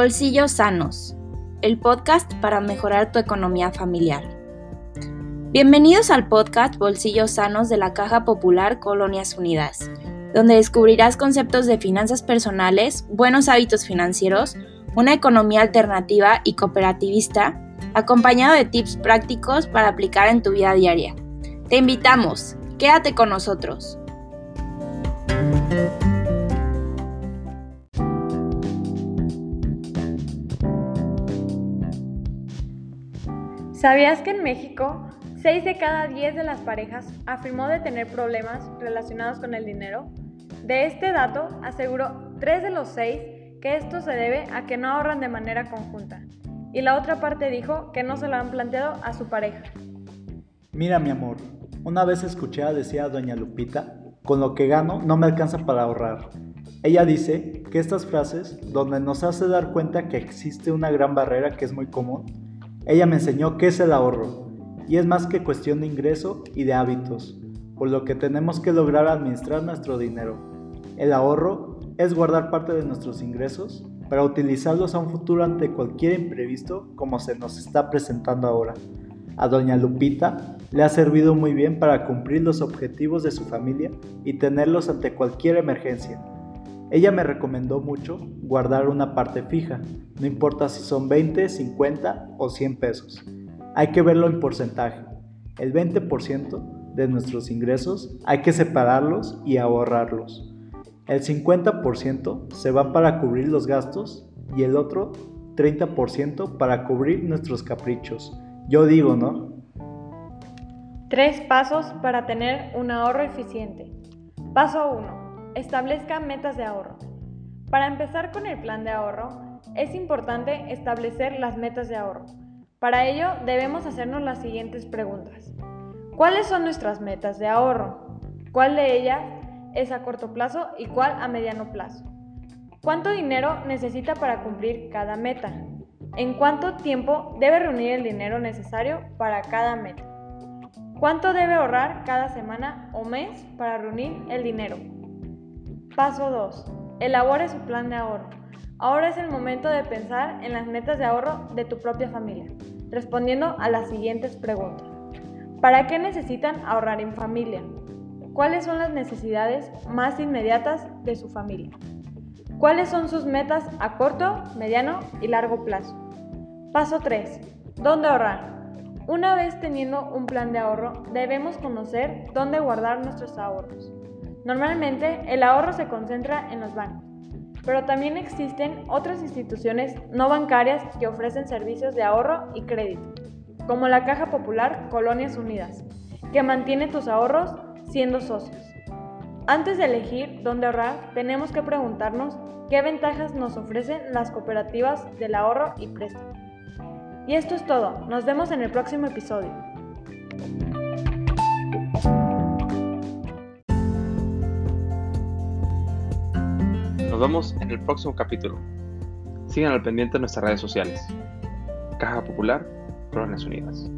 Bolsillos Sanos, el podcast para mejorar tu economía familiar. Bienvenidos al podcast Bolsillos Sanos de la Caja Popular Colonias Unidas, donde descubrirás conceptos de finanzas personales, buenos hábitos financieros, una economía alternativa y cooperativista, acompañado de tips prácticos para aplicar en tu vida diaria. Te invitamos, quédate con nosotros. ¿Sabías que en México 6 de cada 10 de las parejas afirmó de tener problemas relacionados con el dinero? De este dato aseguró 3 de los 6 que esto se debe a que no ahorran de manera conjunta y la otra parte dijo que no se lo han planteado a su pareja. Mira mi amor, una vez escuché a decir a doña Lupita, con lo que gano no me alcanza para ahorrar. Ella dice que estas frases, donde nos hace dar cuenta que existe una gran barrera que es muy común, ella me enseñó qué es el ahorro, y es más que cuestión de ingreso y de hábitos, por lo que tenemos que lograr administrar nuestro dinero. El ahorro es guardar parte de nuestros ingresos para utilizarlos a un futuro ante cualquier imprevisto como se nos está presentando ahora. A doña Lupita le ha servido muy bien para cumplir los objetivos de su familia y tenerlos ante cualquier emergencia. Ella me recomendó mucho guardar una parte fija, no importa si son 20, 50 o 100 pesos. Hay que verlo en porcentaje. El 20% de nuestros ingresos hay que separarlos y ahorrarlos. El 50% se va para cubrir los gastos y el otro 30% para cubrir nuestros caprichos. Yo digo, ¿no? Tres pasos para tener un ahorro eficiente. Paso 1 Establezca metas de ahorro. Para empezar con el plan de ahorro, es importante establecer las metas de ahorro. Para ello debemos hacernos las siguientes preguntas. ¿Cuáles son nuestras metas de ahorro? ¿Cuál de ellas es a corto plazo y cuál a mediano plazo? ¿Cuánto dinero necesita para cumplir cada meta? ¿En cuánto tiempo debe reunir el dinero necesario para cada meta? ¿Cuánto debe ahorrar cada semana o mes para reunir el dinero? Paso 2. Elabore su plan de ahorro. Ahora es el momento de pensar en las metas de ahorro de tu propia familia, respondiendo a las siguientes preguntas. ¿Para qué necesitan ahorrar en familia? ¿Cuáles son las necesidades más inmediatas de su familia? ¿Cuáles son sus metas a corto, mediano y largo plazo? Paso 3. ¿Dónde ahorrar? Una vez teniendo un plan de ahorro, debemos conocer dónde guardar nuestros ahorros. Normalmente el ahorro se concentra en los bancos, pero también existen otras instituciones no bancarias que ofrecen servicios de ahorro y crédito, como la Caja Popular Colonias Unidas, que mantiene tus ahorros siendo socios. Antes de elegir dónde ahorrar, tenemos que preguntarnos qué ventajas nos ofrecen las cooperativas del ahorro y préstamo. Y esto es todo, nos vemos en el próximo episodio. Nos vemos en el próximo capítulo. Sigan al pendiente en nuestras redes sociales. Caja Popular, Colonias Unidas.